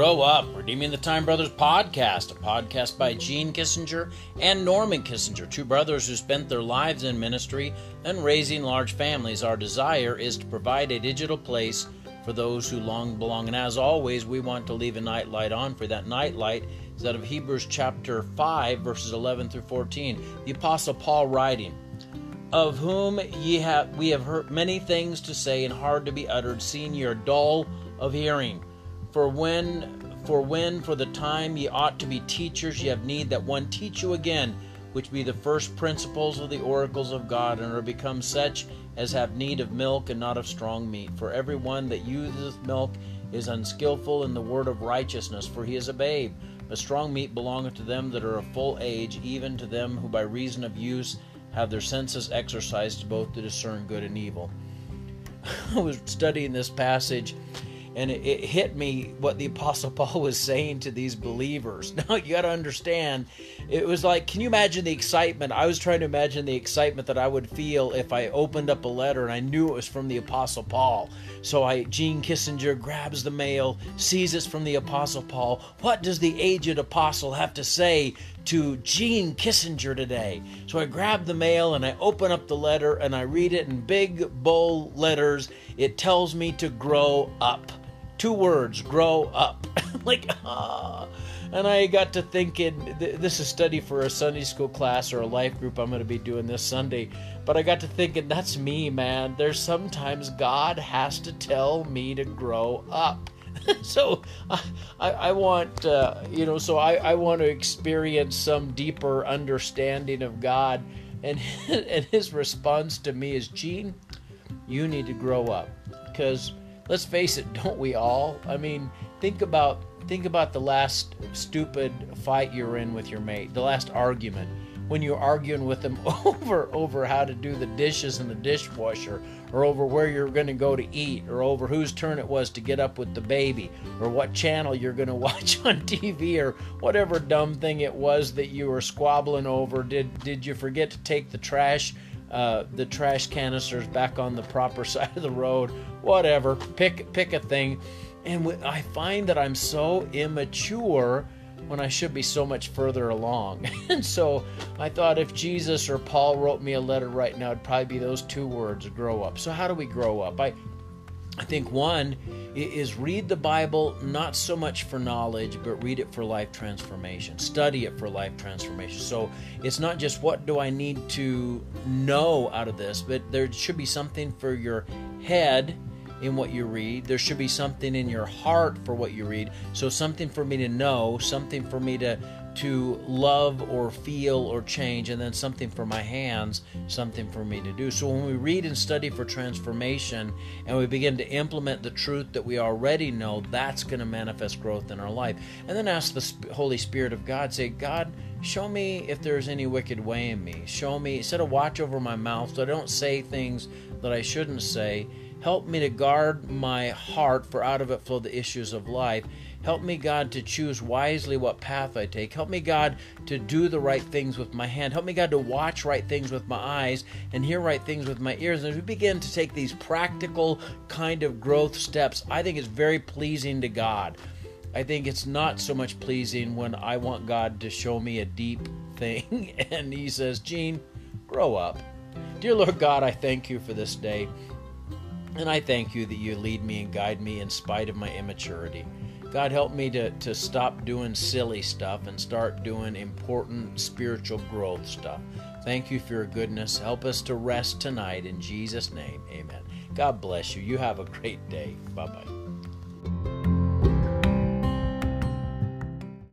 Grow Up, Redeeming the Time Brothers podcast, a podcast by Gene Kissinger and Norman Kissinger, two brothers who spent their lives in ministry and raising large families. Our desire is to provide a digital place for those who long belong. And as always, we want to leave a night light on for that night light is out of Hebrews chapter 5, verses 11 through 14. The Apostle Paul writing, Of whom ye have we have heard many things to say and hard to be uttered, seeing ye are dull of hearing. For when for when for the time ye ought to be teachers, ye have need that one teach you again, which be the first principles of the oracles of God, and are become such as have need of milk and not of strong meat. For every one that useth milk is unskillful in the word of righteousness, for he is a babe. But strong meat belongeth to them that are of full age, even to them who by reason of use have their senses exercised both to discern good and evil. I was studying this passage and it, it, hit me what the apostle paul was saying to these believers. Now you got to understand it was like can you imagine the excitement? I was trying to imagine the excitement that i would feel if i opened up a letter and i knew it was from the apostle paul. So i gene kissinger grabs the mail sees it's from the apostle paul. What does the aged apostle have to say to Gene Kissinger today. So I grab the mail and I open up the letter and I read it in big, bold letters. It tells me to grow up two words grow up. Like ah. And i got to thinking this is study for a sunday school class or a life group i'm going to be doing this sunday. But i got to thinking that's me man. There's sometimes god has to tell me to grow up. So I, I want uh, you know so I, I want to experience some deeper understanding of god. And and his response to me is gene you need to grow up. Because let's face it, don't we all? I mean, think about think about the last stupid fight you're in with your mate, the last argument when you're arguing with them over over how to do the dishes in the dishwasher or over where you're going to go to eat or over whose turn it was to get up with the baby or what channel you're going to watch on TV or whatever dumb thing it was that you were squabbling over did did you forget to take the trash uh, the trash canisters back on the proper side of the road, whatever. Pick pick a thing, and I find that I'm so immature when I should be so much further along. and so I thought if Jesus or Paul wrote me a letter right now, it'd probably be those two words: grow up. So how do we grow up? I I think one is read the Bible not so much for knowledge, but read it for life transformation. Study it for life transformation. So it's not just what do I need to know out of this, but there should be something for your head in what you read. There should be something in your heart for what you read. So something for me to know, something for me to to love or feel or change, and then something for my hands, something for me to do. So when we read and study for transformation and we begin to implement the truth that we already know, that's going to manifest growth in our life. And then ask the Holy Spirit of God, say, God, show me if there's any wicked way in me. Show me, set a watch over my mouth so I don't say things that I shouldn't say. Help me to guard my heart, for out of it flow the issues of life. Help me, God, to choose wisely what path I take. Help me, God, to do the right things with my hand. Help me, God, to watch right things with my eyes and hear right things with my ears. And as we begin to take these practical kind of growth steps, I think it's very pleasing to God. I think it's not so much pleasing when I want God to show me a deep thing and He says, Gene, grow up. Dear Lord God, I thank you for this day. And I thank you that you lead me and guide me in spite of my immaturity. God, help me to, to stop doing silly stuff and start doing important spiritual growth stuff. Thank you for your goodness. Help us to rest tonight in Jesus' name. Amen. God bless you. You have a great day. Bye bye.